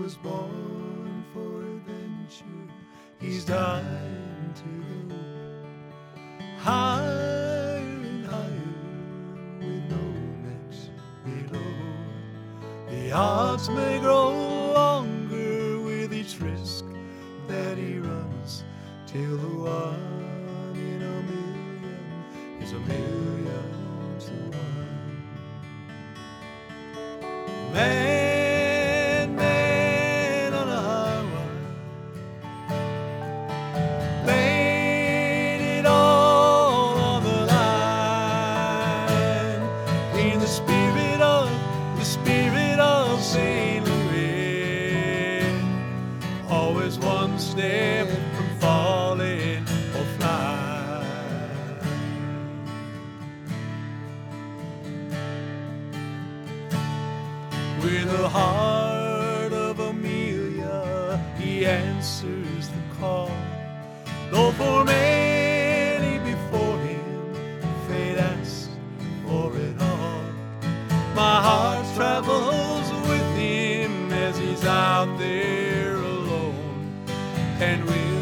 was born for adventure. He's dying to go higher and higher with no nets below. The odds may grow longer with each risk that he runs till the one in a million is a million to one. Man, Always one step from falling or flying. With the heart of Amelia, he answers the call. Though for and we'll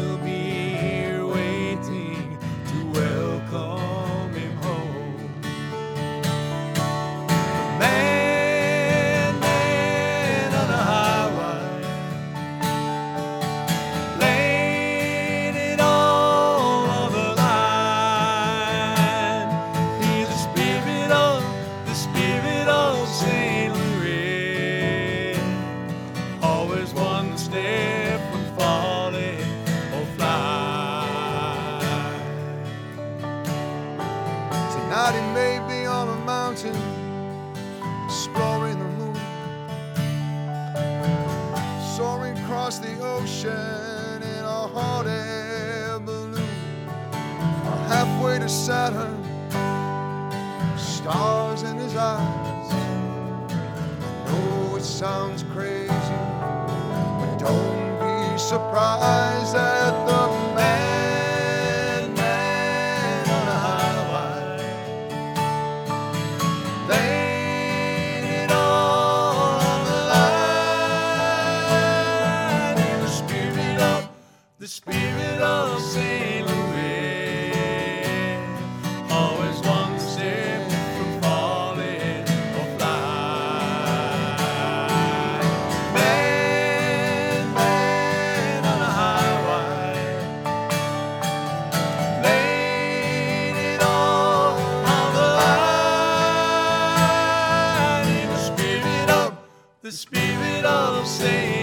Tonight he may be on a mountain exploring the moon, soaring across the ocean in a hot air balloon, or halfway to Saturn, stars in his eyes. I know it sounds crazy, but don't be surprised that spirit of saints.